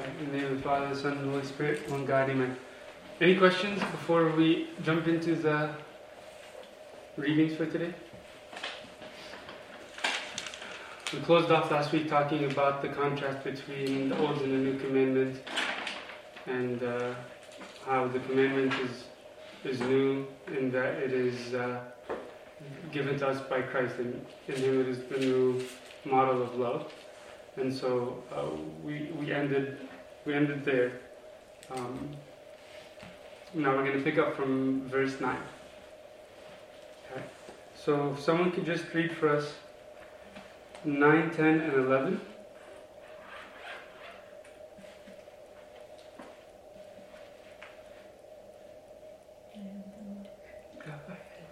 In the name of the Father, the Son, and the Holy Spirit, one God, Amen. Any questions before we jump into the readings for today? We closed off last week talking about the contrast between the Old and the New Commandment, and uh, how the commandment is is new in that it is uh, given to us by Christ, and in Him it is the new model of love. And so uh, we we ended we ended there. Um, now we're going to pick up from verse nine. Okay. So if someone could just read for us 9, 10, and 11.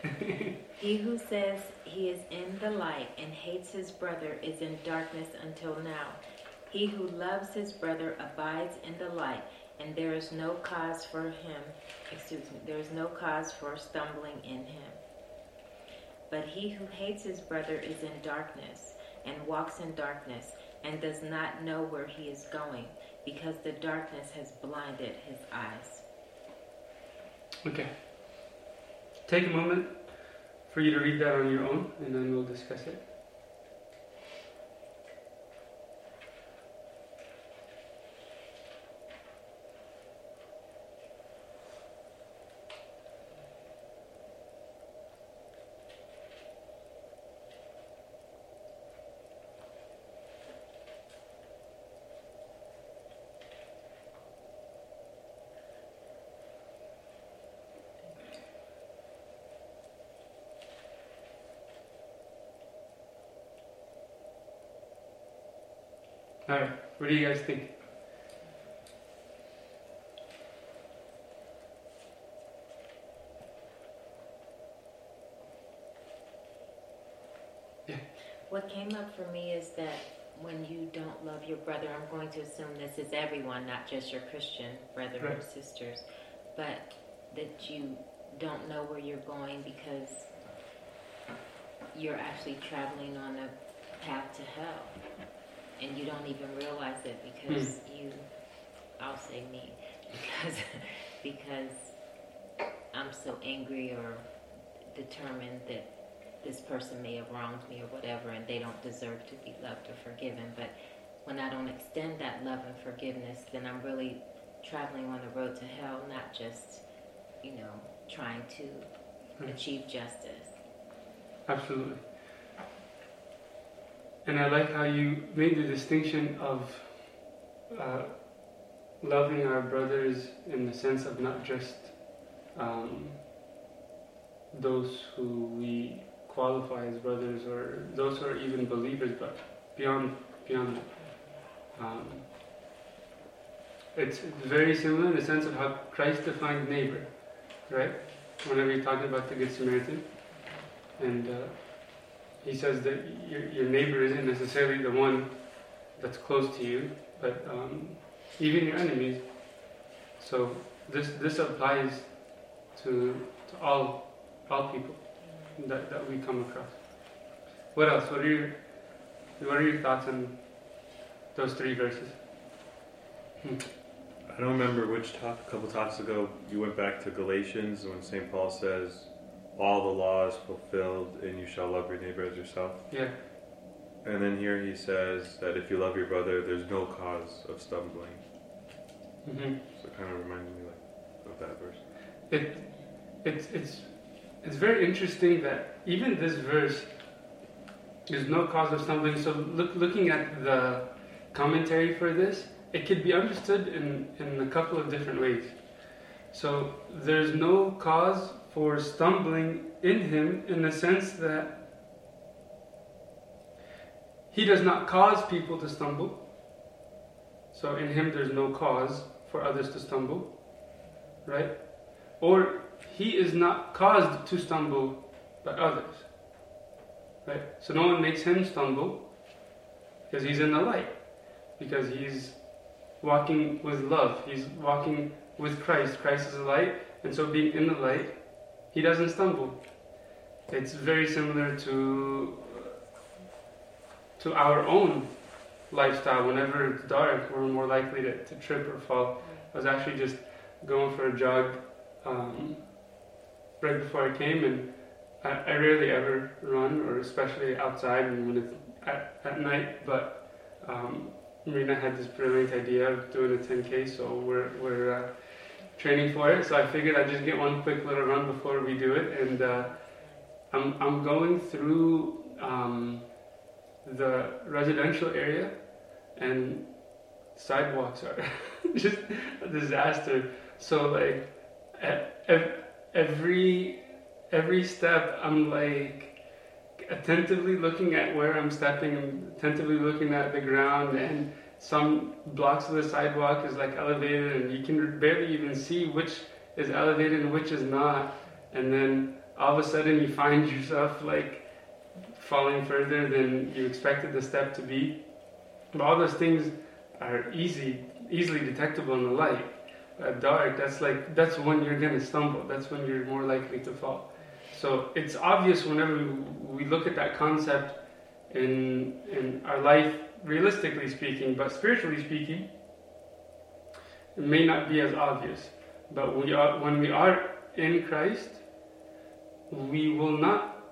He who says he is in the light and hates his brother is in darkness until now. He who loves his brother abides in the light, and there is no cause for him, excuse me, there is no cause for stumbling in him. But he who hates his brother is in darkness and walks in darkness and does not know where he is going because the darkness has blinded his eyes. Okay. Take a moment for you to read that on your own, and then we'll discuss it. All right. What do you guys think? What came up for me is that when you don't love your brother, I'm going to assume this is everyone, not just your Christian brother or sisters, but that you don't know where you're going because you're actually traveling on a path to hell. And you don't even realize it because hmm. you, I'll say me, because, because I'm so angry or determined that this person may have wronged me or whatever, and they don't deserve to be loved or forgiven. But when I don't extend that love and forgiveness, then I'm really traveling on the road to hell, not just, you know, trying to Right. achieve justice. Absolutely. And I like how you made the distinction of uh, loving our brothers in the sense of not just um, those who we qualify as brothers or those who are even believers, but beyond beyond that. Um, it's very similar in the sense of how Christ defined neighbor, right? Whenever you're talking about the Good Samaritan, and uh, he says that your, your neighbor isn't necessarily the one that's close to you, but um, even your enemies. So this this applies to, to all all people that, that we come across. What else? What are your what are your thoughts on those three verses? I don't remember which talk, a couple talks ago you went back to Galatians when St. Paul says, All the law is fulfilled and you shall love your neighbor as yourself. Yeah, And then here he says that if you love your brother, there's no cause of stumbling. Mm-hmm. So it kind of reminded me like of that verse. it it's it's it's very interesting that even this verse is no cause of stumbling. So look, looking at the commentary for this, it could be understood in, in a couple of different ways. So there's no cause for stumbling in him in the sense that he does not cause people to stumble. So in him there's no cause for others to stumble, right? Or he is not caused to stumble by others. Right? So no one makes him stumble because he's in the light. Because he's walking with love. He's walking with Christ. Christ is the light, and so being in the light, he doesn't stumble. It's very similar to to our own lifestyle. Whenever it's dark, we're more likely to, to trip or fall. I was actually just going for a jog um, right before I came, and I, I rarely ever run, or especially outside and when it's at, at night. But um, Marina had this brilliant idea of doing a 10k, so we're we're uh, training for it. So I figured I'd just get one quick little run before we do it, and uh, I'm I'm going through um, the residential area, and sidewalks are just a disaster. So like every every step, I'm like attentively looking at where I'm stepping, attentively looking at the ground, and some blocks of the sidewalk is like elevated, and you can barely even see which is elevated and which is not. And then all of a sudden, you find yourself like falling further than you expected the step to be. But all those things are easy, easily detectable in the light. At dark, that's like that's when you're gonna stumble. That's when you're more likely to fall. So it's obvious whenever we look at that concept in in our life, realistically speaking, but spiritually speaking, it may not be as obvious. But we are when we are in Christ, we will not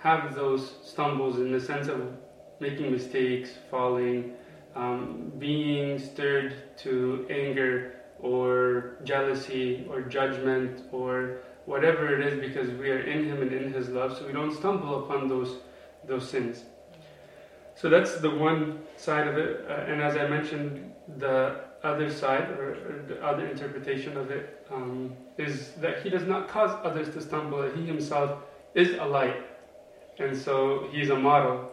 have those stumbles in the sense of making mistakes, falling, um, being stirred to anger or jealousy or judgment or whatever it is because we are in him and in his love so we don't stumble upon those those sins so that's the one side of it uh, and as i mentioned the other side or, or the other interpretation of it um, is that he does not cause others to stumble he himself is a light and so he's a model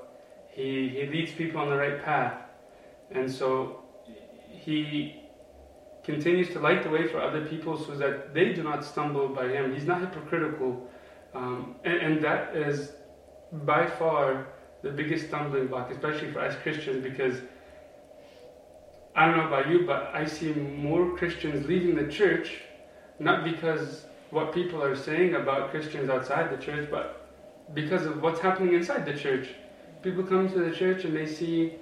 he he leads people on the right path and so he continues to light the way for other people so that they do not stumble by him. He's not hypocritical. Um, and, and, that is by far the biggest stumbling block, especially for us Christians, because I don't know about you, but I see more Christians leaving the church, not because what people are saying about Christians outside the church, but because of what's happening inside the church. People come to the church and they see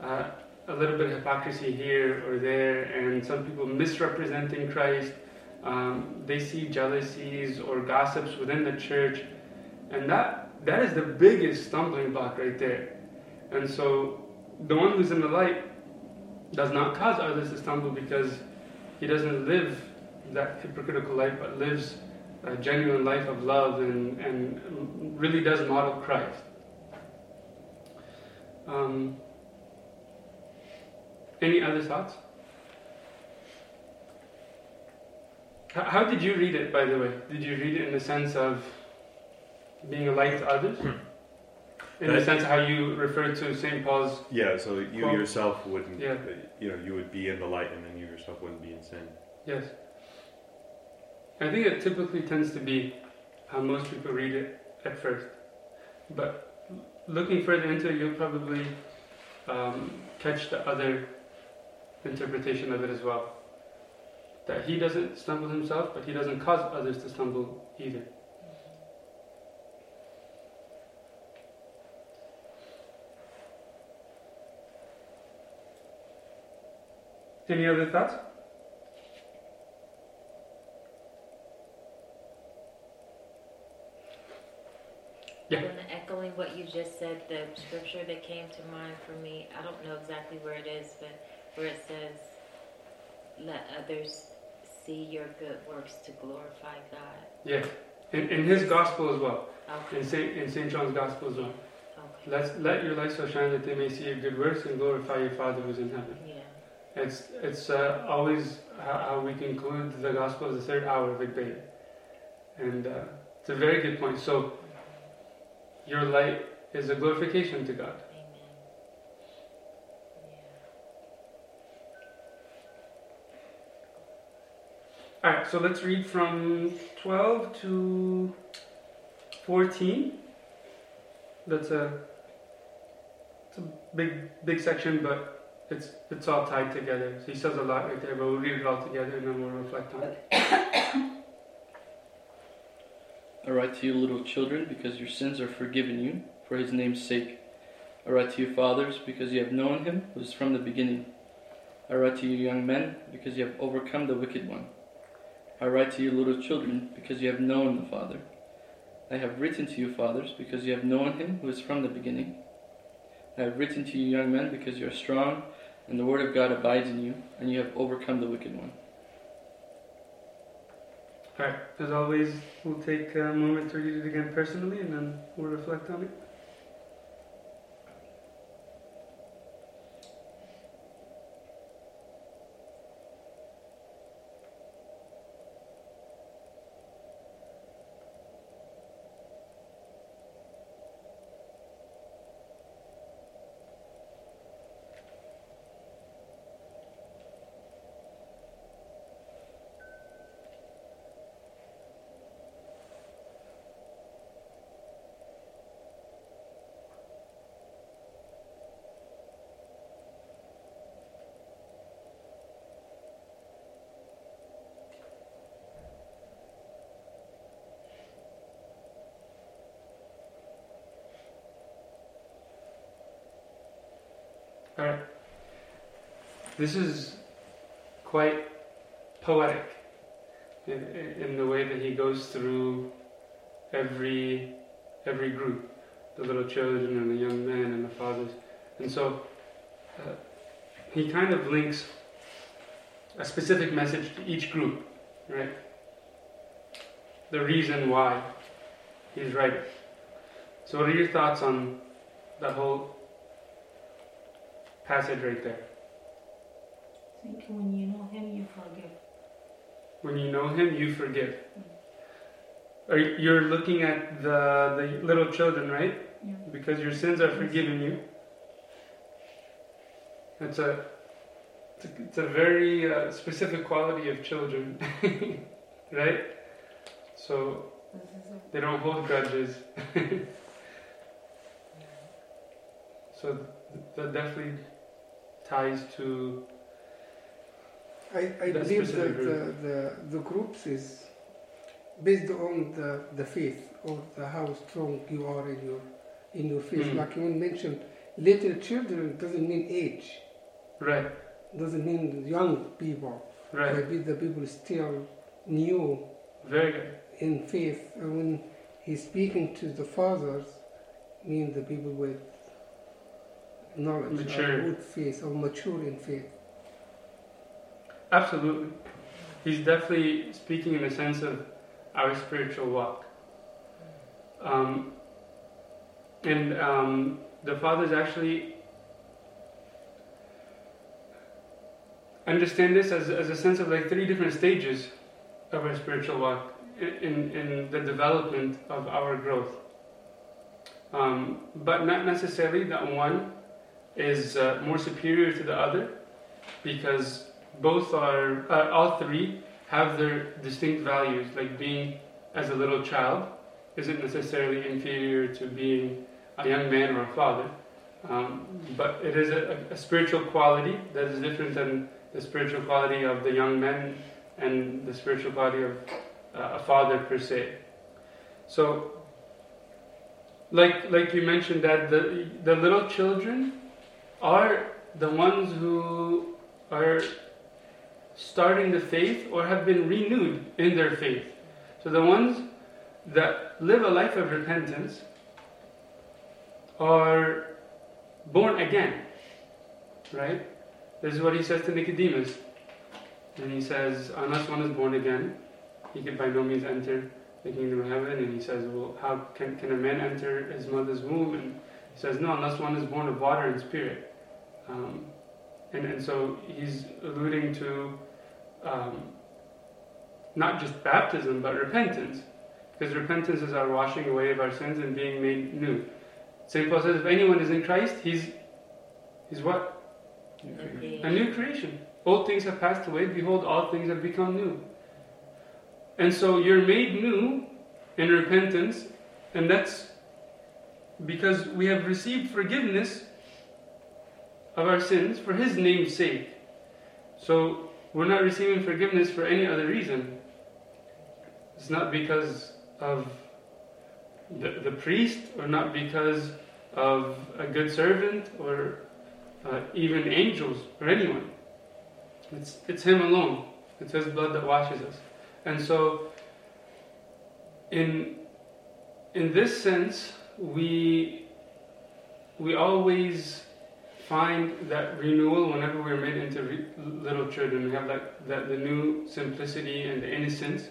uh, a little bit of hypocrisy here or there, and some people misrepresenting Christ. Um, they see jealousies or gossips within the church, and that that is the biggest stumbling block right there. And so, the one who's in the light does not cause others to stumble because he doesn't live that hypocritical life, but lives a genuine life of love and, and really does model Christ. Um, any other thoughts? How did you read it, by the way? Did you read it in the sense of being a light to others? Hmm. In that, the sense how you refer to St. Paul's. Yeah, so you quote? yourself wouldn't, yeah. you know, you would be in the light and then you yourself wouldn't be in sin. Yes. I think it typically tends to be how most people read it at first. But looking further into it, you'll probably um, catch the other interpretation of it as well. That he doesn't stumble himself, but he doesn't cause others to stumble either. Any other thoughts? Yeah. When echoing what you just said, the scripture that came to mind for me, I don't know exactly where it is, but where it says, let others see your good works to glorify God. Yeah, in, in his gospel as well. Okay. In Saint in Saint John's gospel as well. Okay. Let let your light so shine that they may see your good works and glorify your Father who's in heaven. Yeah. It's it's uh, always how, we conclude the gospel as the third hour of Big and uh, it's a very good point. So your light is a glorification to God. All right, so let's read from 12 to 14. That's a, it's a big, big section, but it's, it's all tied together. So he says a lot right there, but we'll read it all together and then we'll reflect on it. I write to you, little children, because your sins are forgiven you for his name's sake. I write to you, fathers, because you have known him who is from the beginning. I write to you, young men, because you have overcome the wicked one. I write to you, little children, because you have known the Father. I have written to you, fathers, because you have known him who is from the beginning. I have written to you, young men, because you are strong, and the word of God abides in you, and you have overcome the wicked one. Alright, as always, we'll take a moment to read it again personally and then we'll reflect on it. Alright. This is quite poetic in, in the way that he goes through every every group the little children and the young men and the fathers. And so uh, he kind of links a specific message to each group, right? The reason why he's writing. So, what are your thoughts on that whole passage right there? I think when you know him, you forgive. When you know him, you forgive. Are you- You're looking at the, the little children, right? Yeah. Because your sins are forgiven you. It's a, it's a, it's a very uh, specific quality of children, right? So This is a- they don't hold grudges. so th- that definitely ties to I, I believe that the, the, the groups is based on the, the faith or the how strong you are in your in your faith. Mm. Like you mentioned, little children doesn't mean age, right, doesn't mean young people. right, Maybe the people still new very good. in faith. And when he's speaking to the fathers, mean the people with knowledge Mature. or good faith or mature in faith. Absolutely. He's definitely speaking in the sense of our spiritual walk. Um, and um, the fathers actually understand this as, as a sense of like three different stages of our spiritual walk in, in the development of our growth. Um, but not necessarily that one is uh, more superior to the other because both are uh, all three have their distinct values like being as a little child isn't necessarily inferior to being a young man or a father um, but it is a, a spiritual quality that is different than the spiritual quality of the young men and the spiritual quality of uh, a father per se. So like like you mentioned that the the little children are the ones who are starting the faith or have been renewed in their faith. So the ones that live a life of repentance are born again. Right? This is what he says to Nicodemus. And he says, Unless one is born again, he can by no means enter the kingdom of heaven. And he says, Well, how can, can a man enter his mother's womb? And he says, No, unless one is born of water and spirit. Um, and, and so he's alluding to um, not just baptism, but repentance. Because repentance is our washing away of our sins and being made new. St. Paul says if anyone is in Christ, he's, he's what? Indeed. A new creation. Old things have passed away, behold, all things have become new. And so you're made new in repentance, and that's because we have received forgiveness of our sins for His name's sake. So we're not receiving forgiveness for any other reason. It's not because of the, the priest, or not because of a good servant or uh, even angels or anyone. It's, it's Him alone. It's His blood that washes us. And so, in, in this sense, we, we always find that renewal whenever we're made into re- little children. We have that, that the new simplicity and the innocence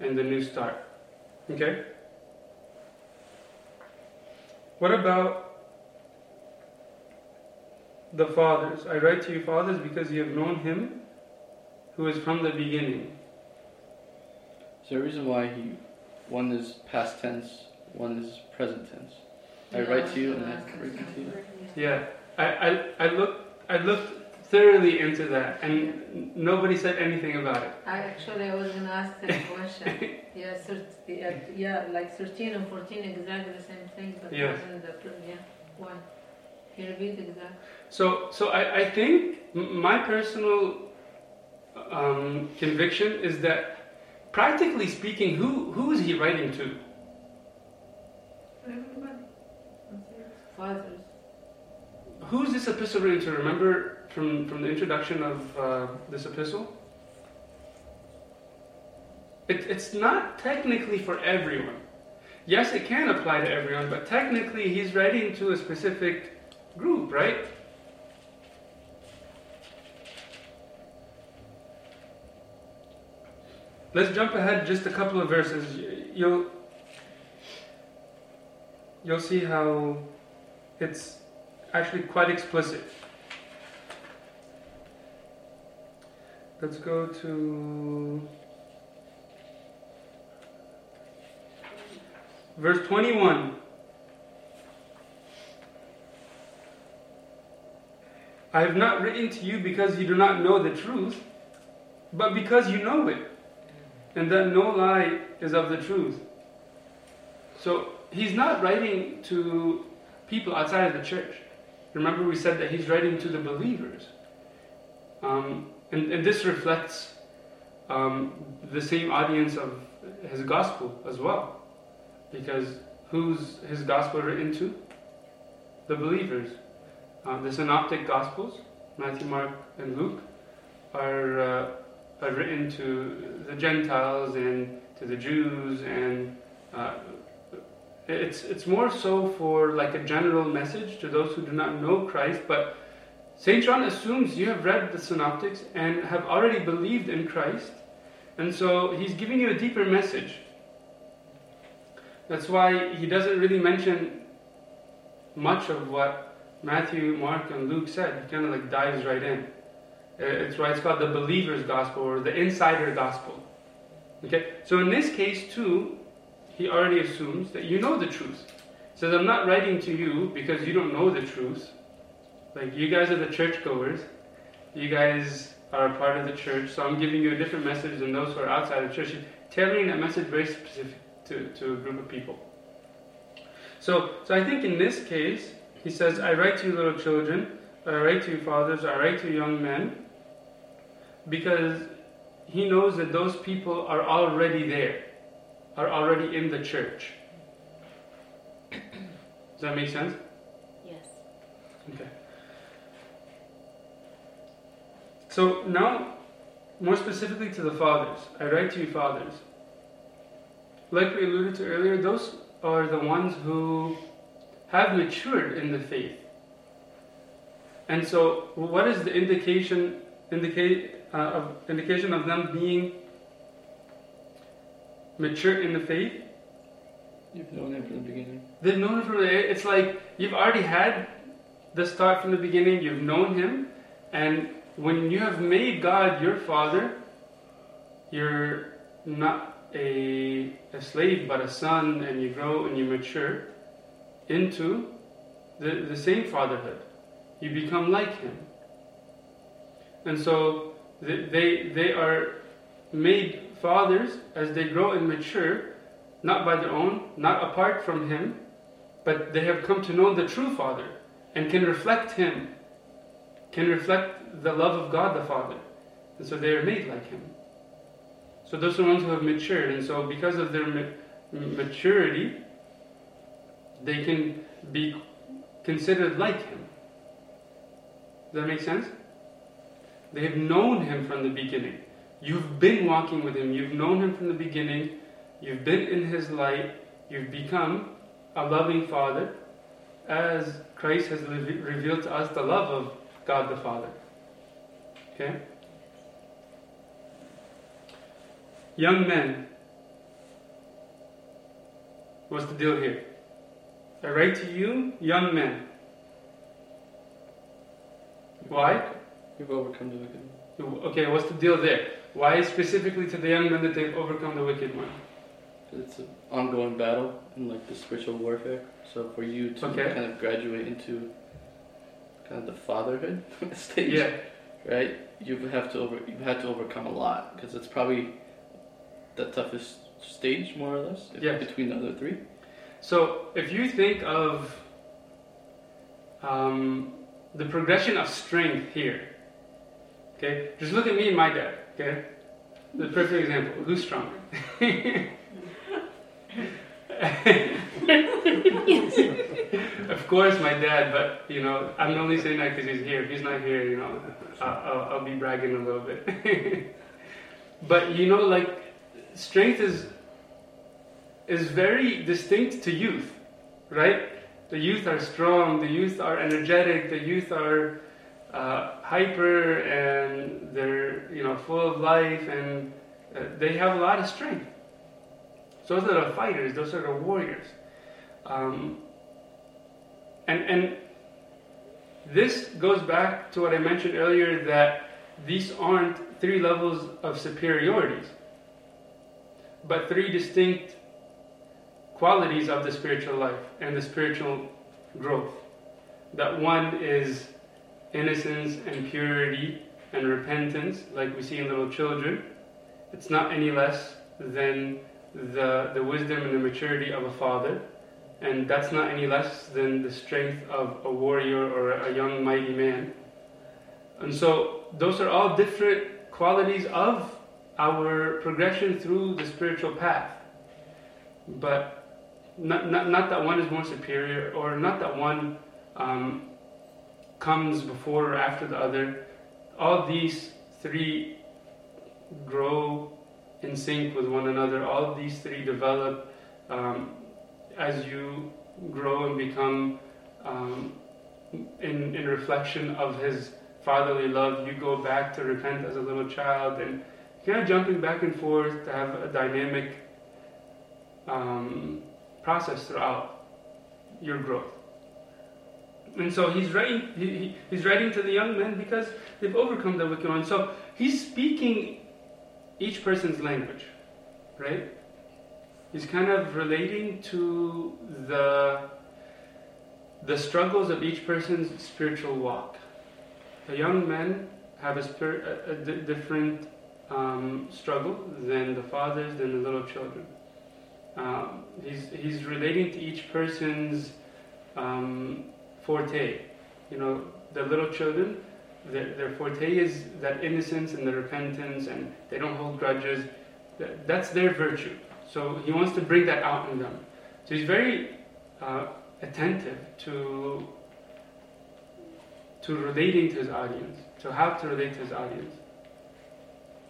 and the new start. Okay? What about the fathers? I write to you, fathers, because you have known him who is from the beginning. Is there a reason why he one is past tense, one is present tense? I write to you and I written to you. Yeah, I, I, I looked I looked thoroughly into that, and nobody said anything about it. I actually I was gonna ask that question. yeah, yeah, yeah, like 13 and 14 exactly the same thing, but Yeah. wasn't the yeah. Why? Can you repeat exactly? So, so I, I think my personal um, conviction is that, practically speaking, who who is he writing to? Everybody. Fathers. Who's this epistle written to? Remember from from the introduction of uh, this epistle. It, it's not technically for everyone. Yes, it can apply to everyone, but technically he's writing to a specific group, right? Let's jump ahead just a couple of verses. You'll you'll see how it's actually quite explicit. Let's go to verse 21. I have not written to you because you do not know the truth, but because you know it, and that no lie is of the truth. So he's not writing to people outside of the church. Remember, we said that he's writing to the believers. Um, and, and this reflects um, the same audience of his gospel as well. Because who's his gospel written to? The believers. Uh, the synoptic gospels, Matthew, Mark, and Luke, are, uh, are written to the Gentiles and to the Jews and uh, it's it's more so for like a general message to those who do not know Christ, but St. John assumes you have read the synoptics and have already believed in Christ, and so he's giving you a deeper message. That's why he doesn't really mention much of what Matthew, Mark, and Luke said. He kind of like dives right in. Uh, It's why it's called the believer's gospel or the insider gospel. Okay, so in this case too, he already assumes that you know the truth. He says, I'm not writing to you because you don't know the truth. Like, you guys are the churchgoers. You guys are a part of the church, so I'm giving you a different message than those who are outside the church. Tailoring that message very specific to, to a group of people. So, so I think in this case, he says, I write to you little children, I write to you fathers, I write to you young men, because he knows that those people are already there are already in the church. Does that make sense? Yes. Okay. So now, more specifically to the fathers, I write to you, fathers. Like we alluded to earlier, those are the ones who have matured in the faith. And so, what is the indication indicate uh, of indication of them being mature in the faith? You've known him from the beginning. They've known him from the. It's like you've already had the start from the beginning. You've known him, and when you have made God your father, you're not a a slave but a son, and you grow and you mature into the the same fatherhood. You become like him, and so they they, they are made fathers as they grow and mature not by their own, not apart from Him, but they have come to know the true Father and can reflect Him, can reflect the love of God the Father. And so they are made like Him. So those are ones who have matured. And so because of their ma- maturity, they can be considered like him. Does that make sense? They have known him from the beginning. You've been walking with him. You've known him from the beginning. You've been in his light. You've become a loving father as Christ has re- revealed to us the love of God the Father. Okay? Young men, what's the deal here? I write to you, young men. Why? You've overcome the wicked. Okay, what's the deal there? Why specifically to the young men that they've overcome the wicked one? It's an ongoing battle in like the spiritual warfare. So for you to Okay. kind of graduate into kind of the fatherhood stage, Yeah, right? You have to over you've had to overcome a lot because it's probably the toughest stage, more or less, if- Yes. between the other three. So if you think of um, the progression of strength here, okay, just look at me and my dad, okay? The perfect example. Who's stronger? of course, my dad, but you know, I'm only saying that because he's here. If he's not here, you know, I'll, I'll, I'll be bragging a little bit. but you know, like, strength is is very distinct to youth, right? The youth are strong, the youth are energetic, the youth are uh, hyper, and they're you know full of life, and uh, they have a lot of strength. So those are the fighters. Those are the warriors. Um, and and this goes back to what I mentioned earlier that these aren't three levels of superiorities, but three distinct qualities of the spiritual life and the spiritual growth. That one is innocence and purity and repentance, like we see in little children. It's not any less than the, the wisdom and the maturity of a father, and that's not any less than the strength of a warrior or a young mighty man. And so, those are all different qualities of our progression through the spiritual path. But not, not, not that one is more superior, or not that one um, comes before or after the other. All these three grow in sync with one another. All these three develop um, as you grow and become um, in, in reflection of His fatherly love. You go back to repent as a little child and kind of jumping back and forth to have a dynamic um, process throughout your growth. And so he's writing, he, he- he's writing to the young men because they've overcome the wicked one. So he's speaking each person's language, right? He's kind of relating to the the struggles of each person's spiritual walk. The young men have a, a, a different um, struggle than the fathers, than the little children. Um, he's, he's relating to each person's um, forte. You know, the little children, their, their forte is that innocence and the repentance, and they don't hold grudges. That's their virtue. So he wants to bring that out in them. So he's very uh, attentive to to relating to his audience, to how to relate to his audience.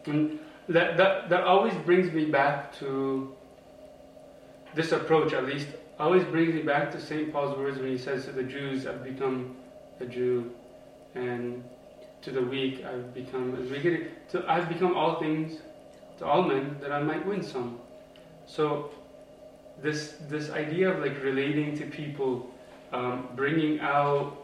And that, that, that always brings me back to this approach, at least, always brings me back to St. Paul's words when he says to the Jews, I've become a Jew, and to the weak, I've become as weak. To, I've become all things to all men that I might win some. So, this this idea of like relating to people, um, bringing out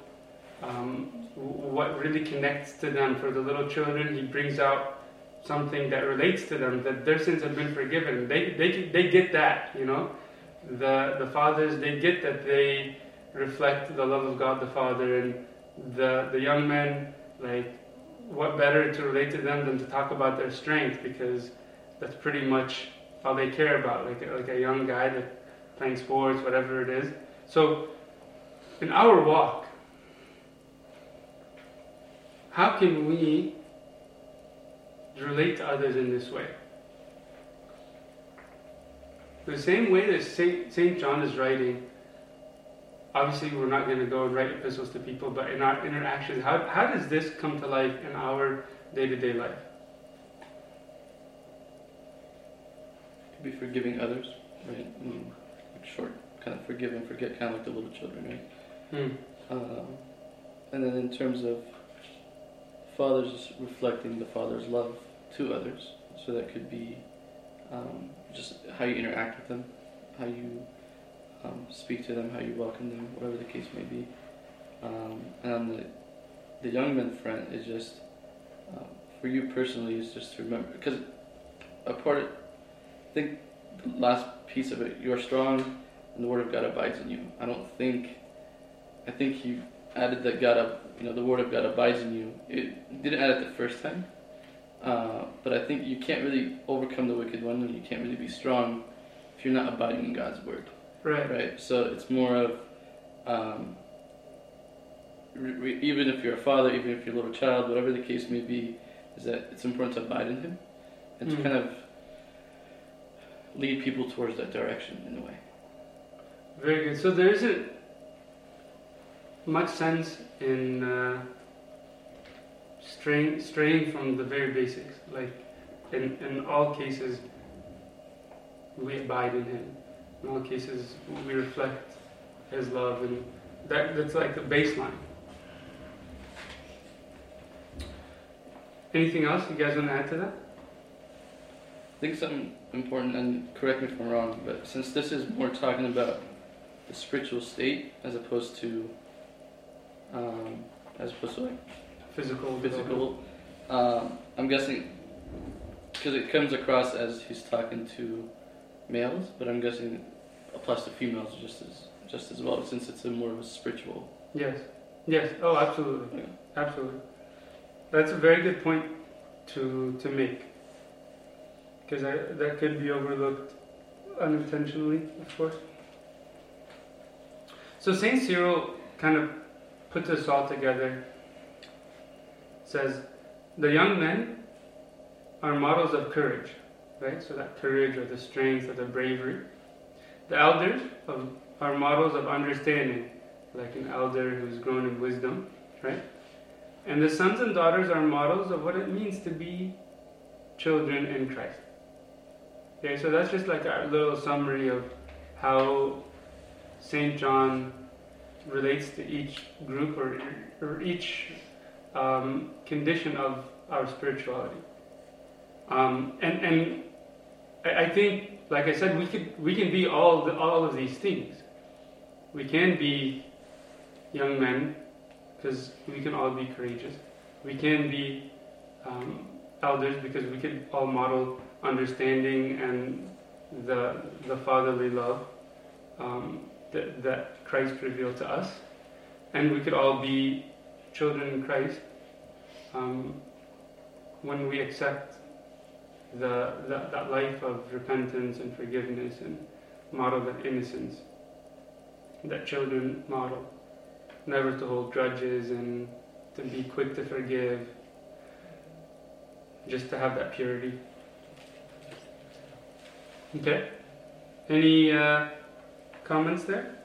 um, what really connects to them. For the little children, he brings out something that relates to them, that their sins have been forgiven. They they they get that, you know. The the fathers they get that they reflect the love of God the Father, and the the young men like what better to relate to them than to talk about their strength because that's pretty much all they care about, like like a young guy that playing sports, whatever it is. So, in our walk, how can we relate to others in this way? The same way that Saint, Saint John is writing, obviously we're not going to go and write epistles to people, but in our interactions, how, how does this come to life in our day to day life? To be forgiving others, right? I short, kind of forgive and forget, kind of like the little children, right? Hmm. Um, and then in terms of fathers reflecting the father's love to others, so that could be um, just how you interact with them, how you um, speak to them, how you welcome them, whatever the case may be. Um, and on the the young men front is just uh, for you personally is just to remember because a part of, I think the last piece of it you are strong and the word of God abides in you. I don't think I think you added that God you know the word of God abides in you. It didn't add it the first time, uh, but I think you can't really overcome the wicked one and you can't really be strong if you're not abiding in God's word Right. right? So it's more of, um, re- even if you're a father, even if you're a little child, whatever the case may be, is that it's important to abide in Him and to Mm. kind of lead people towards that direction in a way. Very good. So there isn't much sense in uh, straying, straying from the very basics. Like in, in all cases, we abide in Him. In all cases, we reflect His love, and that, that's like the baseline. Anything else you guys want to add to that? I think something important, and correct me if I'm wrong, but since this is more talking about the spiritual state as opposed to, um, as opposed to like Physical, physical. Um, I'm guessing because it comes across as he's talking to males, but I'm guessing applies to females just as just as well, since it's a more of a spiritual. Yes. Yes. Oh, absolutely. Yeah. Absolutely. That's a very good point to to make. Because that could be overlooked unintentionally, of course. So Saint Cyril kind of put this all together. Says the young men are models of courage, right? So that courage or the strength or the bravery. The elders of, are models of understanding, like an elder who's grown in wisdom, right? And the sons and daughters are models of what it means to be children in Christ. Okay, so that's just like a little summary of how St. John relates to each group or, or each um, condition of our spirituality. Um, and and I, I think, like I said, we could we can be all the, all of these things. We can be young men because we can all be courageous. We can be um, elders because we could all model understanding and the the fatherly love um, that, that Christ revealed to us, and we could all be children in Christ um, when we accept the, that that life of repentance and forgiveness and model that innocence that children model, never to hold grudges and to be quick to forgive, just to have that purity. Okay. Any uh, comments there?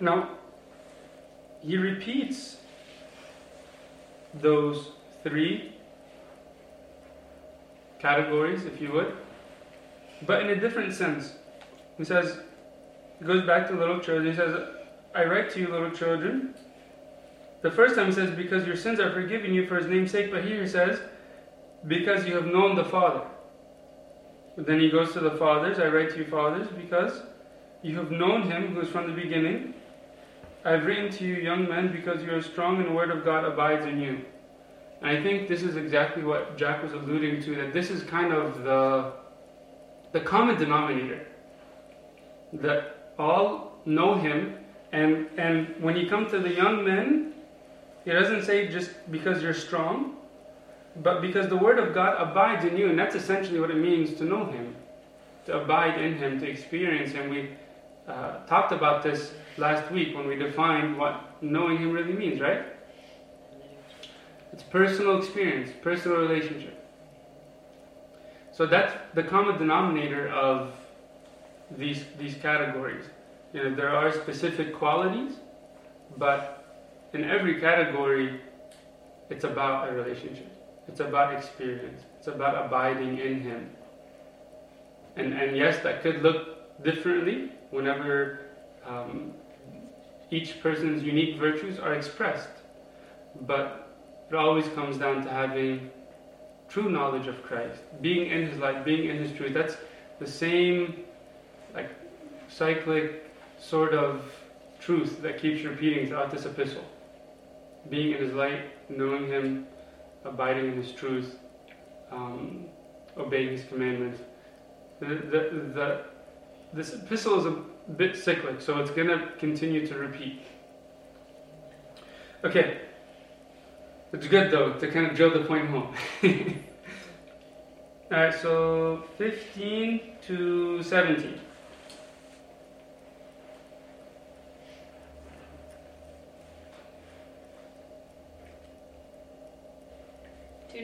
Now, he repeats those three categories, if you would, but in a different sense. He says, he goes back to little children. He says, I write to you, little children. The first time he says, because your sins are forgiven you for his name's sake, but here he says, because you have known the Father. But then he goes to the fathers, I write to you, fathers, because you have known him who is from the beginning. I have written to you, young men, because you are strong and the word of God abides in you. And I think this is exactly what Jack was alluding to, that this is kind of the, the common denominator. That all know him, and, and when you come to the young men, it doesn't say just because you're strong, but because the Word of God abides in you, and that's essentially what it means to know Him, to abide in Him, to experience Him. We uh, talked about this last week when we defined what knowing Him really means, right? It's personal experience, personal relationship. So that's the common denominator of these these categories. You know, there are specific qualities, but in every category, it's about a relationship. It's about experience. It's about abiding in Him. And and yes, that could look differently whenever um, each person's unique virtues are expressed, but it always comes down to having true knowledge of Christ, being in His light, being in His truth. That's the same, like, cyclic sort of truth that keeps repeating throughout this epistle. Being in His light, knowing Him, abiding in His truth, um, obeying His commandments. The, the, the, this epistle is a bit cyclic, so it's going to continue to repeat. Okay. It's good though to kind of drill the point home. Alright, so 15 to 17.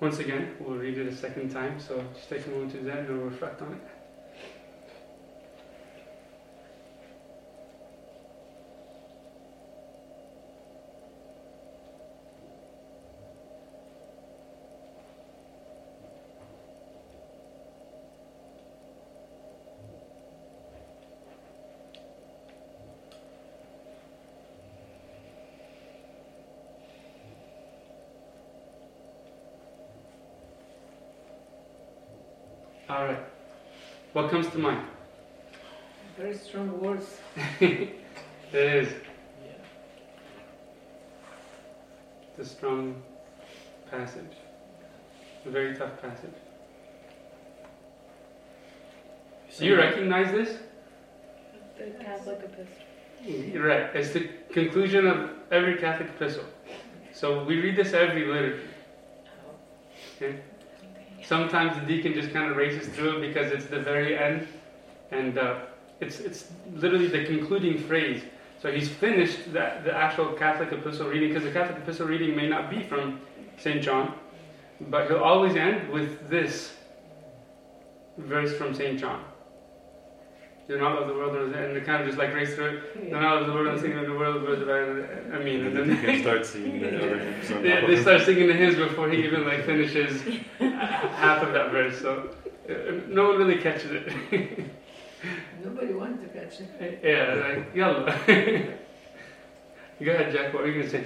Once again, we'll read it a second time, so just take a moment to do that and we'll reflect on it. All right. What comes to mind? Very strong words. it is. It's a strong passage. A very tough passage. Do you recognize this? The Catholic epistle. You're right. It's the conclusion of every Catholic epistle. So we read this every liturgy. Oh. Okay? Sometimes the deacon just kind of races through it because it's the very end, and uh, it's it's literally the concluding phrase. So he's finished the, the actual Catholic epistle reading because the Catholic epistle reading may not be from St. John, but he'll always end with this verse from St. John. Do not love the world, and they kind of just like race through it. Do not love the world, and sing of the world, I mean, and And then can start singing the hymns they, they start singing the hymns before he even like finishes half of that verse. So uh, no one really catches it. Nobody wants to catch it. yeah, like yalla. Go ahead, Jack. What were you gonna say?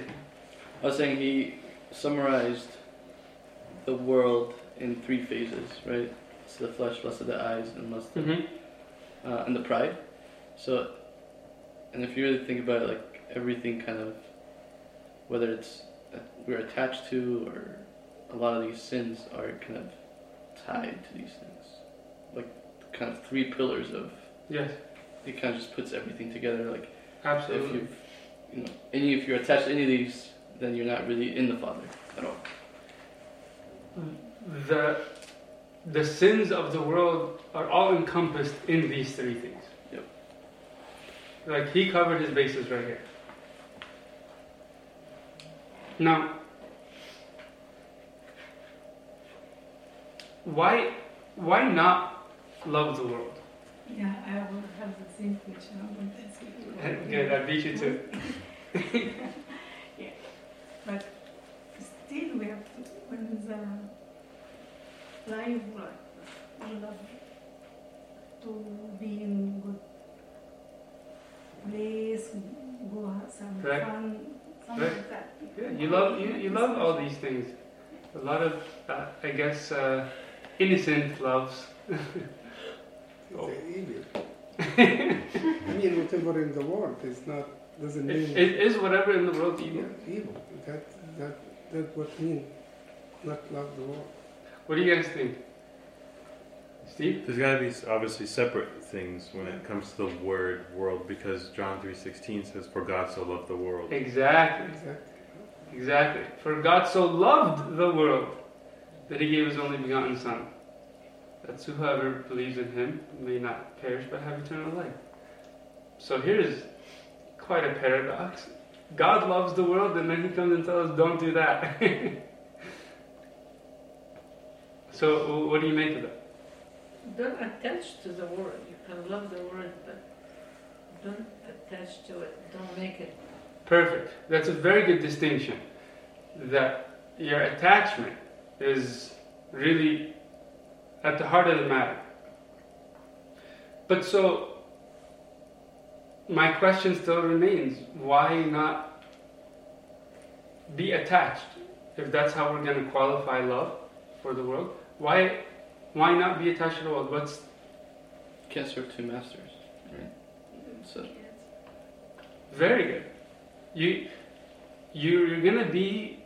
I was saying he summarized the world in three phases, right? It's the flesh, lust of the eyes, and lust of, Mm-hmm. uh, and the pride. So, and if you really think about it, like everything kind of, whether it's that we're attached to or a lot of these sins are kind of tied to these things, like kind of three pillars of. Yes, It kind of just puts everything together. Like if absolutely. you, you know, any if you're attached to any of these, then you're not really in the Father at all. The the sins of the world are all encompassed in these three things. Yep. Like he covered his bases right here. Now, why why not love the world? Yeah, I will have the same question. I want to ask you. Good, I beat you too. yeah. But still, we have to, when the life we love to be in good place, go have some Right. fun, something Right. like that. Yeah, you love you, you love all these things. A lot of uh, I guess uh, innocent loves. Oh. Evil. I mean, whatever in the world is not doesn't It, mean it is whatever in the world evil. yeah, evil. That that that what mean not love the world. What do you guys think? Steve? There's got to be obviously separate things when it comes to the word world because John 3:16 says for God so loved the world. Exactly. Exactly. Exactly. For God so loved the world that he gave his only begotten Son. That whoever believes in him may not perish but have eternal life. So here's quite a paradox. God loves the world and then he comes and tells us don't do that. so what do you make of that? Don't attach to the world. You can love the world, but don't attach to it. Don't make it. Perfect. That's a very good distinction. That your attachment is really at the heart of the matter. But so, my question still remains why not be attached? If that's how we're going to qualify love for the world, why, why not be attached to the world? What's Can't serve two masters, right? So Very good. You, you you're gonna be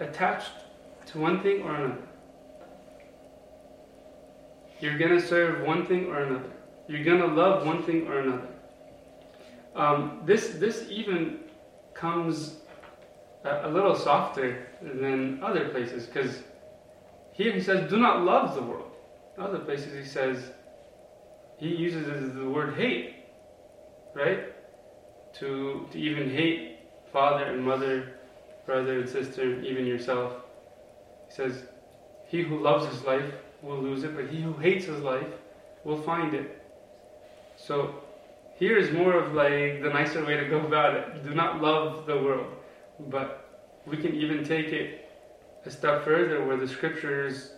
attached to one thing or another. You're gonna serve one thing or another. You're gonna love one thing or another. Um, this this even comes a, a little softer than other places because here he says, "Do not love the world." In other places he says he uses the word hate, right? to, to even hate father and mother, brother and sister, even yourself. He says, He who loves his life will lose it, but he who hates his life will find it. So here is more of like the nicer way to go about it. Do not love the world. But we can even take it a step further where the scriptures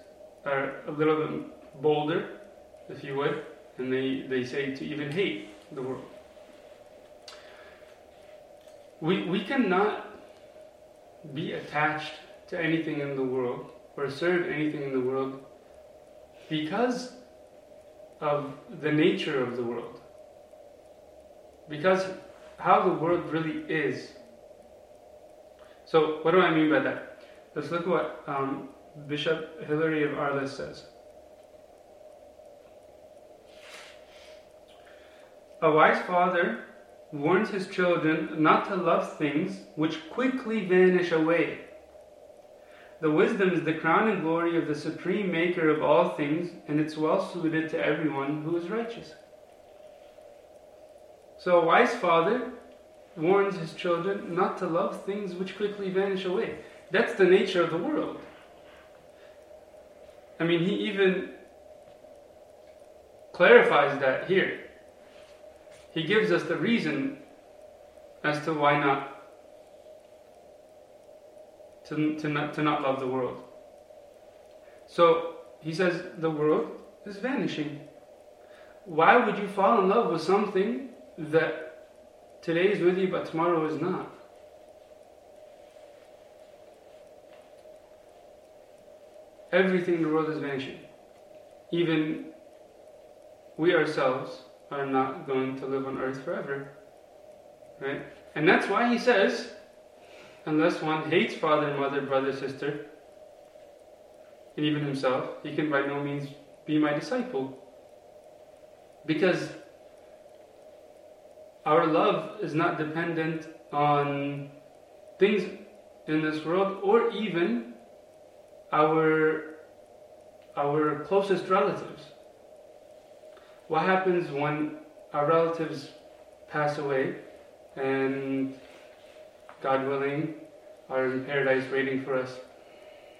are a little bit bolder, if you would, and they, they say to even hate the world. We, we cannot be attached to anything in the world or serve anything in the world because of the nature of the world. Because how the world really is. So, what do I mean by that? Let's look at what um, Bishop Hilary of Arles says. A wise father warns his children not to love things which quickly vanish away. The wisdom is the crown and glory of the supreme maker of all things, and it's well suited to everyone who is righteous. So a wise father warns his children not to love things which quickly vanish away. That's the nature of the world. I mean, he even clarifies that here he gives us the reason as to why not to, to, not, to not love the world. So he says the world is vanishing. Why would you fall in love with something that today is with you but tomorrow is not? Everything in the world is vanishing. Even we ourselves are not going to live on earth forever. Right? And that's why he says, unless one hates father, mother, brother, sister, and even himself, he can by no means be my disciple. Because our love is not dependent on things in this world or even our our closest relatives. What happens when our relatives pass away and God willing are in paradise waiting for us?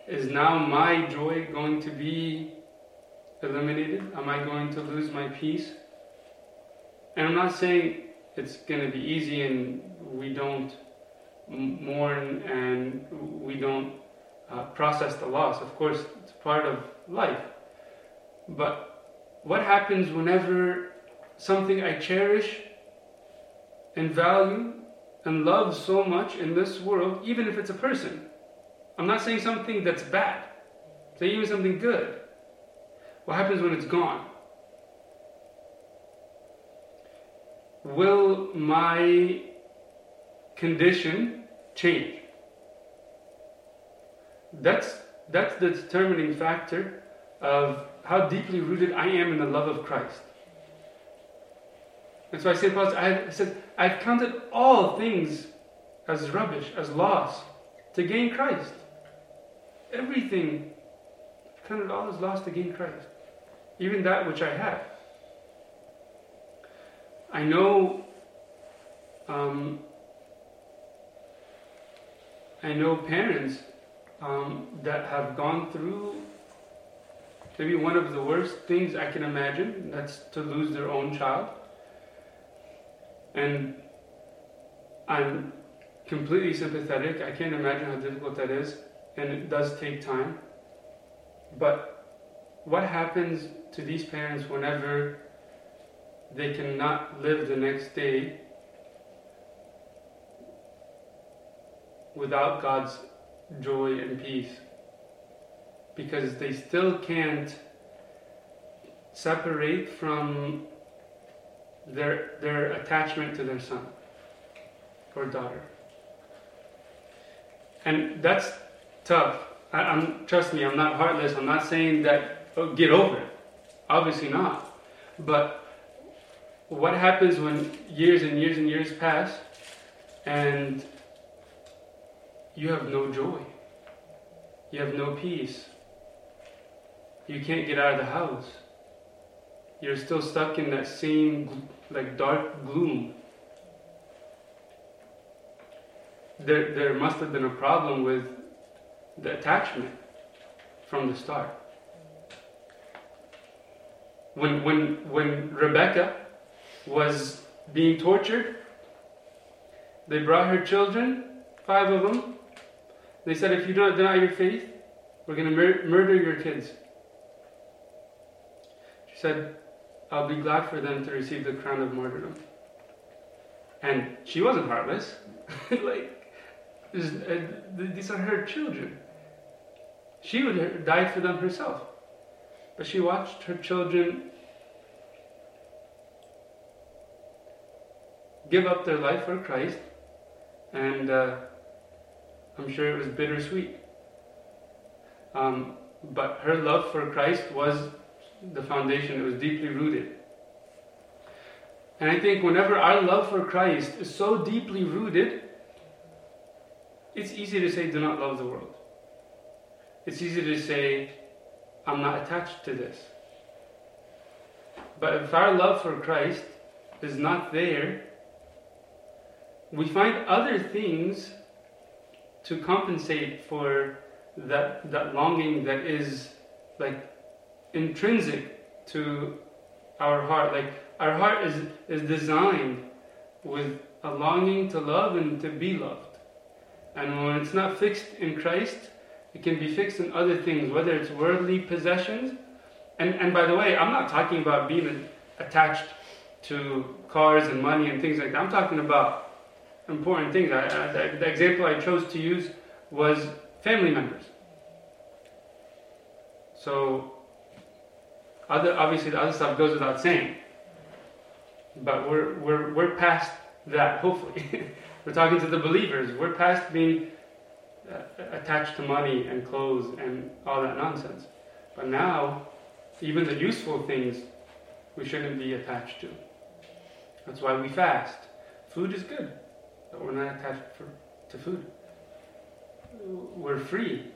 Is now my joy going to be eliminated? Am I going to lose my peace? And I'm not saying it's going to be easy and we don't mourn and we don't uh, process the loss. Of course, it's part of life. But what happens whenever something I cherish and value and love so much in this world, even if it's a person? I'm not saying something that's bad, I'm saying even something good. What happens when it's gone? Will my condition change? That's, that's the determining factor of how deeply rooted I am in the love of Christ. And so I St. Paul I said, I've counted all things as rubbish, as loss, to gain Christ. Everything, I've counted all as loss to gain Christ. Even that which I have. I know um, I know parents um, that have gone through maybe one of the worst things I can imagine that's to lose their own child. And I'm completely sympathetic. I can't imagine how difficult that is, and it does take time. But what happens to these parents whenever they cannot live the next day without God's joy and peace because they still can't separate from their their attachment to their son or daughter and that's tough I, am trust me i'm not heartless i'm not saying that oh, get over it obviously not but what happens when years and years and years pass and you have no joy. You have no peace. You can't get out of the house. You're still stuck in that same like dark gloom. There, there must have been a problem with the attachment from the start. When, when, when Rebecca was being tortured, they brought her children, five of them, they said, if you don't deny your faith, we're going to mur- murder your kids. She said, I'll be glad for them to receive the crown of martyrdom. And she wasn't heartless. like, uh, these are her children. She would died for them herself. But she watched her children give up their life for Christ and uh, I'm sure it was bittersweet. Um, but her love for Christ was the foundation, it was deeply rooted. And I think whenever our love for Christ is so deeply rooted, it's easy to say, do not love the world. It's easy to say, I'm not attached to this. But if our love for Christ is not there, we find other things to compensate for that that longing that is like intrinsic to our heart like our heart is is designed with a longing to love and to be loved and when it's not fixed in Christ it can be fixed in other things whether it's worldly possessions and and by the way I'm not talking about being attached to cars and money and things like that I'm talking about important things. I, I, the, the example I chose to use was family members. So, other, obviously, the other stuff goes without saying. But we're, we're, we're past that, hopefully. we're talking to the believers. We're past being uh, attached to money and clothes and all that nonsense. But now, even the useful things we shouldn't be attached to. That's why we fast. Food is good but we're not attached for, to food. We're free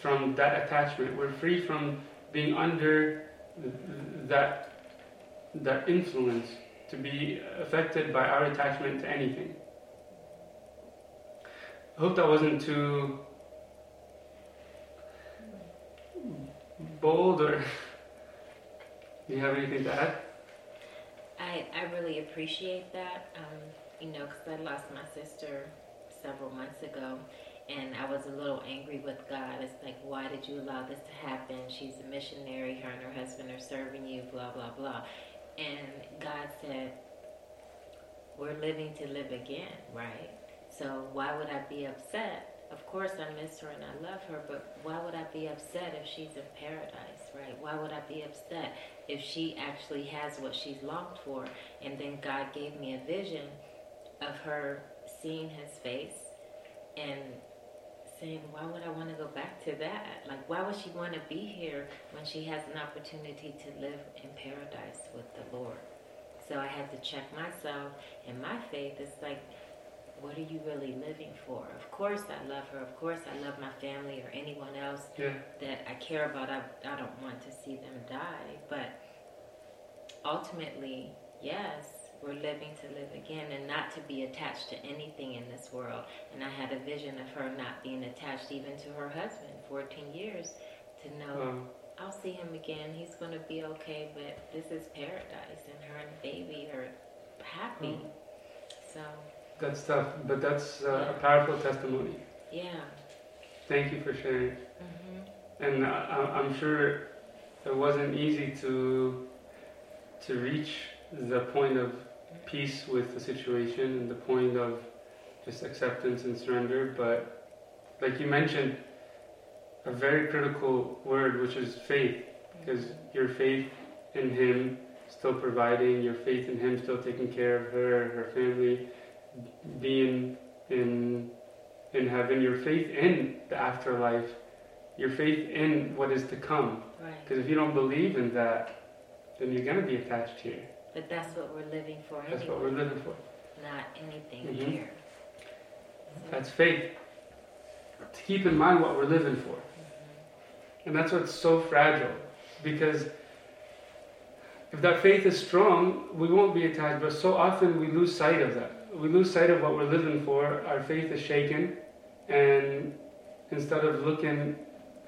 from that attachment. We're free from being under that that influence to be affected by our attachment to anything. I hope that wasn't too bold or do you have anything to add? I, I really appreciate that. Um, you know, because I lost my sister several months ago, and I was a little angry with God. It's like, why did you allow this to happen? She's a missionary, her and her husband are serving you, blah, blah, blah. And God said, we're living to live again, right? So why would I be upset? Of course, I miss her and I love her, but why would I be upset if she's in paradise, right? Why would I be upset if she actually has what she's longed for? And then God gave me a vision of her seeing his face and saying, why would I want to go back to that? Like, why would she want to be here when she has an opportunity to live in paradise with the Lord? So I had to check myself and my faith. It's like, what are you really living for? Of course I love her. Of course I love my family or anyone else Yeah. that I care about. I, I don't want to see them die. But ultimately, yes, we're living to live again and not to be attached to anything in this world. And I had a vision of her not being attached even to her husband, 14 years, to know Um, I'll see him again. He's going to be okay, but this is paradise, and her and the baby are happy. Mm. So, that's tough, but that's uh, a powerful testimony. yeah. Thank you for sharing. hmm And I, I- I'm sure it wasn't easy to to reach the point of peace with the situation and the point of just acceptance and surrender. But like you mentioned, a very critical word, which is faith, because your faith in Him still providing, your faith in Him still taking care of her, her family, being in in heaven, your faith in the afterlife, your faith in what is to come. Right. Because if you don't believe in that, then you're gonna be attached here. But that's what we're living for That's what we're living for. not anything Mhm. here. That's faith. To keep in mind what we're living for. And that's what's so fragile. Because if that faith is strong, we won't be attached. But so often we lose sight of that. We lose sight of what we're living for. Our faith is shaken. And instead of looking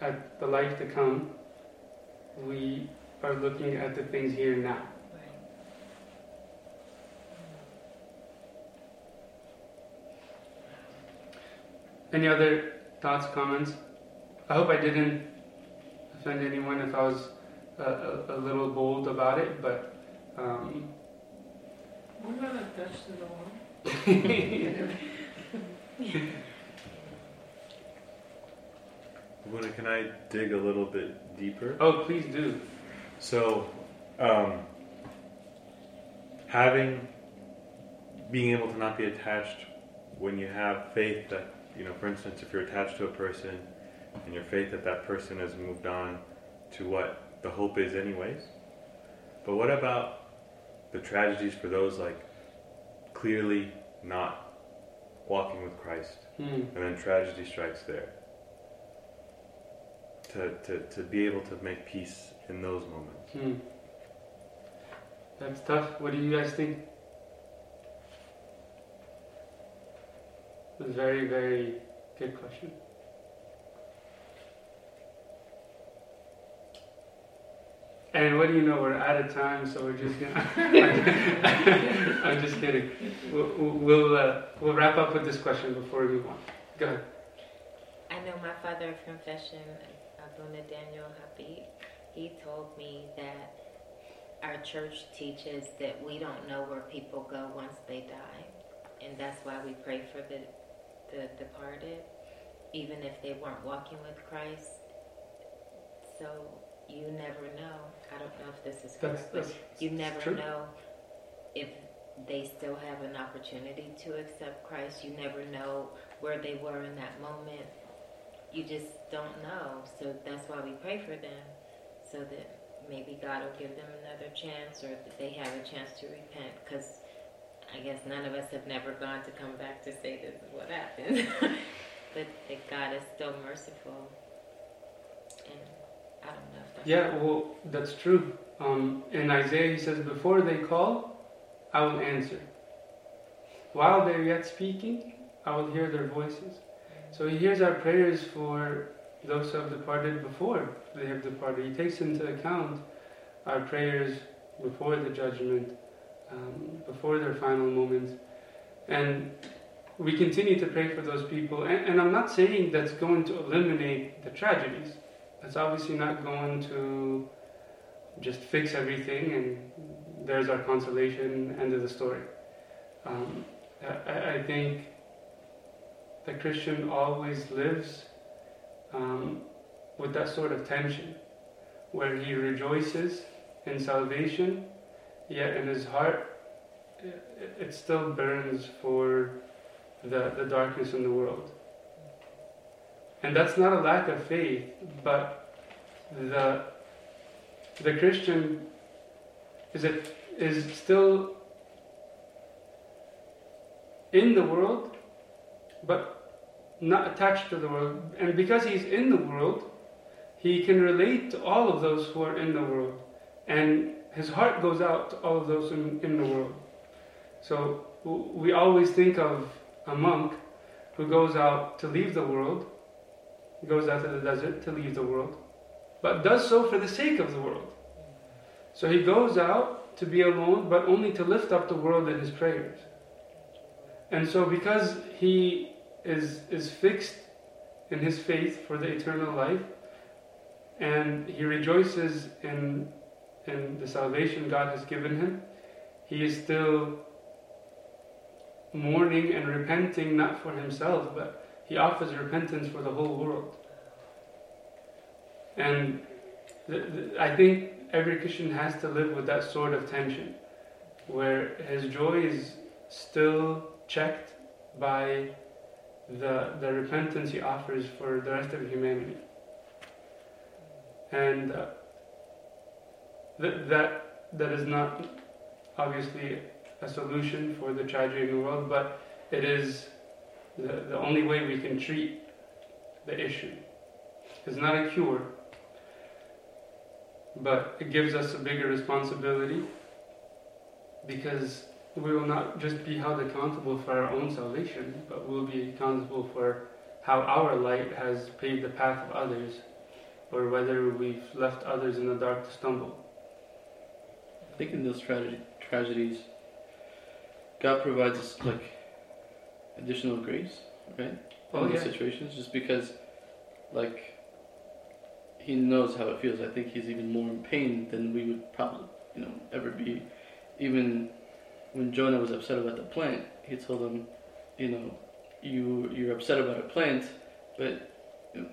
at the life to come, we are looking at the things here and now. Any other thoughts, comments? I hope I didn't offend anyone if I was a, a, a little bold about it, but um, We're not attached to the one. Luna, can I dig a little bit deeper? oh, please do. So, um, having, being able to not be attached when you have faith that, you know, for instance, if you're attached to a person and your faith that that person has moved on to what the hope is, anyways. But what about the tragedies for those like clearly not walking with Christ Hmm. and then tragedy strikes there? To, to, to be able to make peace in those moments. Hmm. That's tough. What do you guys think? A very, very good question. And what do you know? We're out of time, so we're just gonna. I'm just kidding. We'll we'll, uh, we'll wrap up with this question before we move on. Go ahead. I know my father of confession, Abuna Daniel Habib, he told me that our church teaches that we don't know where people go once they die. And that's why we pray for the, the departed, even if they weren't walking with Christ. So you never know. I don't know if this is That's, correct, but you never true. know if they still have an opportunity to accept Christ. You never know where they were in that moment. You just don't know. So that's why we pray for them, so that maybe God will give them another chance or that they have a chance to repent. Because I guess none of us have never gone to come back to say this is what happened. but that God is still merciful. And I don't know if that's Yeah, well, that's true. Um, in Isaiah, he says, Before they call, I will answer. While they're yet speaking, I will hear their voices. So he hears our prayers for those who have departed before they have departed. He takes into account our prayers before the judgment, um, before their final moments. And we continue to pray for those people. And, and I'm not saying that's going to eliminate the tragedies. That's obviously not going to just fix everything and there's our consolation, end of the story. Um, I, I think the Christian always lives um, with that sort of tension where he rejoices in salvation, yet in his heart it, still burns for the, the darkness in the world. And that's not a lack of faith, but the the Christian is is still in the world, but not attached to the world. And because he's in the world, he can relate to all of those who are in the world. And his heart goes out to all of those in, in the world. So we always think of a monk who goes out to leave the world, goes out to the desert to leave the world, but does so for the sake of the world. So he goes out to be alone, but only to lift up the world in his prayers. And so, because he is, is fixed in his faith for the eternal life, and he rejoices in, in the salvation God has given him, he is still mourning and repenting not for himself, but he offers repentance for the whole world. And I think every Christian has to live with that sort of tension, where his joy is still checked by the, the repentance he offers for the rest of humanity. And uh, th- that, that is not obviously a solution for the tragedy in the world, but it is the, the only way we can treat the issue. It's not a cure, but it gives us a bigger responsibility because we will not just be held accountable for our own salvation, but we'll be accountable for how our light has paved the path of others, or whether we've left others in the dark to stumble. I think in those tragedy, tragedies, God provides us like additional grace, right? Oh in these yeah, situations, just because, like, He knows how it feels. I think He's even more in pain than we would probably, you know, ever be. Even when Jonah was upset about the plant, He told him, you know, you you're upset about a plant, but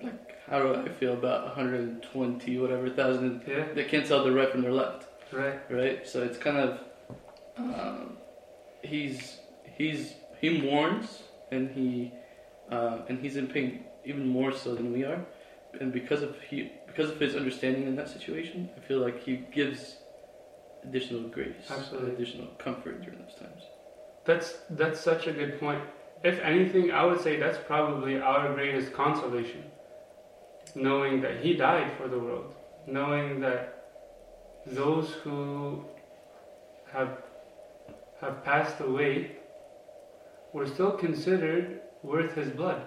like, how do I feel about 120 whatever thousand yeah, that can't tell their right from their left? Right, right? So it's kind of um, he's he's he mourns and he uh, and he's in pain even more so than we are, and because of he because of his understanding in that situation, I feel like he gives additional grace, Absolutely. additional comfort during those times. That's that's such a good point. If anything, I would say that's probably our greatest consolation. Knowing that he died for the world, knowing that those who have have passed away were still considered worth his blood.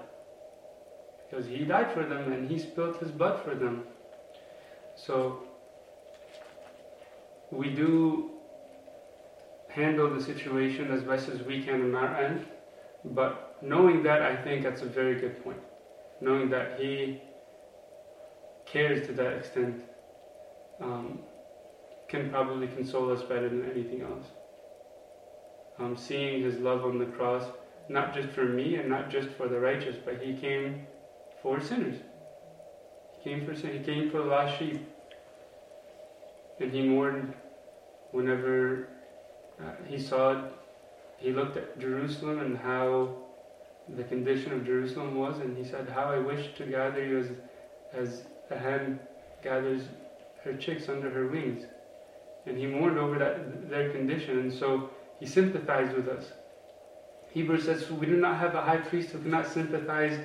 Because he died for them and he spilled his blood for them. So we do handle the situation as best as we can on our end. But knowing that, I think that's a very good point. Knowing that he cares to that extent um, can probably console us better than anything else. Um, seeing his love on the cross, not just for me and not just for the righteous, but he came for sinners. He came for sin. He came for the lost sheep, and he mourned whenever uh, he saw, it. he looked at Jerusalem and how the condition of Jerusalem was, and he said, "How I wish to gather you as, as a hen gathers her chicks under her wings." And he mourned over that their condition, and so he sympathized with us. Hebrews says, "We do not have a high priest who cannot sympathize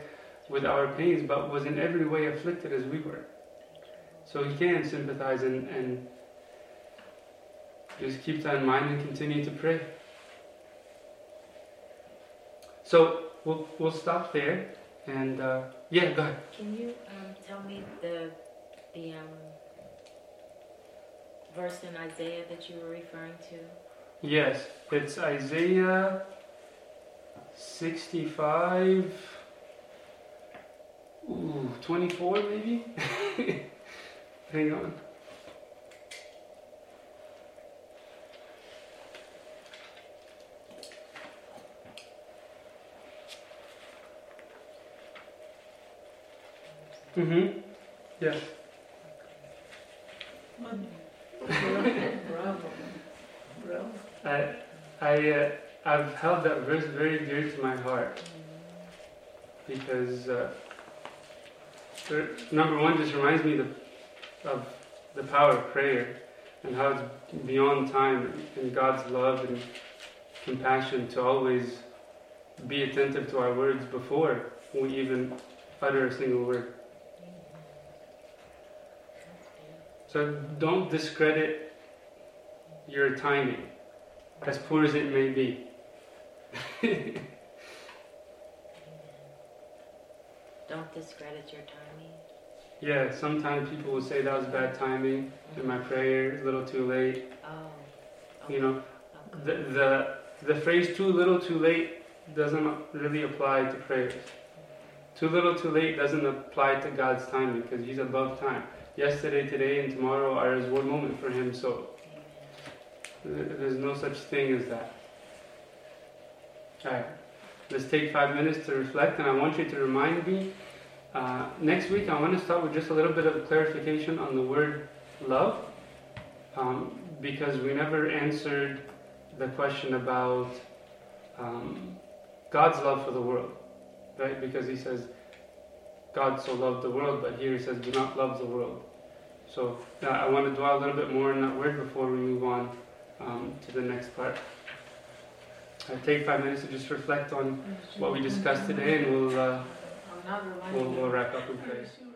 with our pains, but was in every way afflicted as we were." So he can sympathize and, and just keep that in mind and continue to pray. So we'll we'll stop there, and uh, yeah, go ahead. Can you um, tell me the the um, verse in Isaiah that you were referring to? Yes, it's Isaiah sixty-five. Ooh, twenty-four maybe. Hang on. Mm-hmm. Yes. I, I, uh, I've held that verse very dear to my heart because uh, er, number one just reminds me the, of the power of prayer and how it's beyond time and God's love and compassion to always be attentive to our words before we even utter a single word. So don't discredit your timing, as poor as it may be. Don't discredit your timing. yeah, sometimes people will say that was bad timing in my prayer, a little too late. Oh. You know, Okay. the, the, the phrase too little too late doesn't really apply to prayers. Too little too late doesn't apply to God's timing because He's above time. Yesterday, today, and tomorrow are as one moment for Him, so there's no such thing as that. Alright, let's take five minutes to reflect, and I want you to remind me. Uh, next week, I want to start with just a little bit of clarification on the word love um, because we never answered the question about um, God's love for the world, right? Because he says, God so loved the world, but here he says, do not love the world. So uh, I want to dwell a little bit more on that word before we move on um, to the next part. I take five minutes to just reflect on what we discussed today, and we'll uh, we'll, we'll wrap up in sure?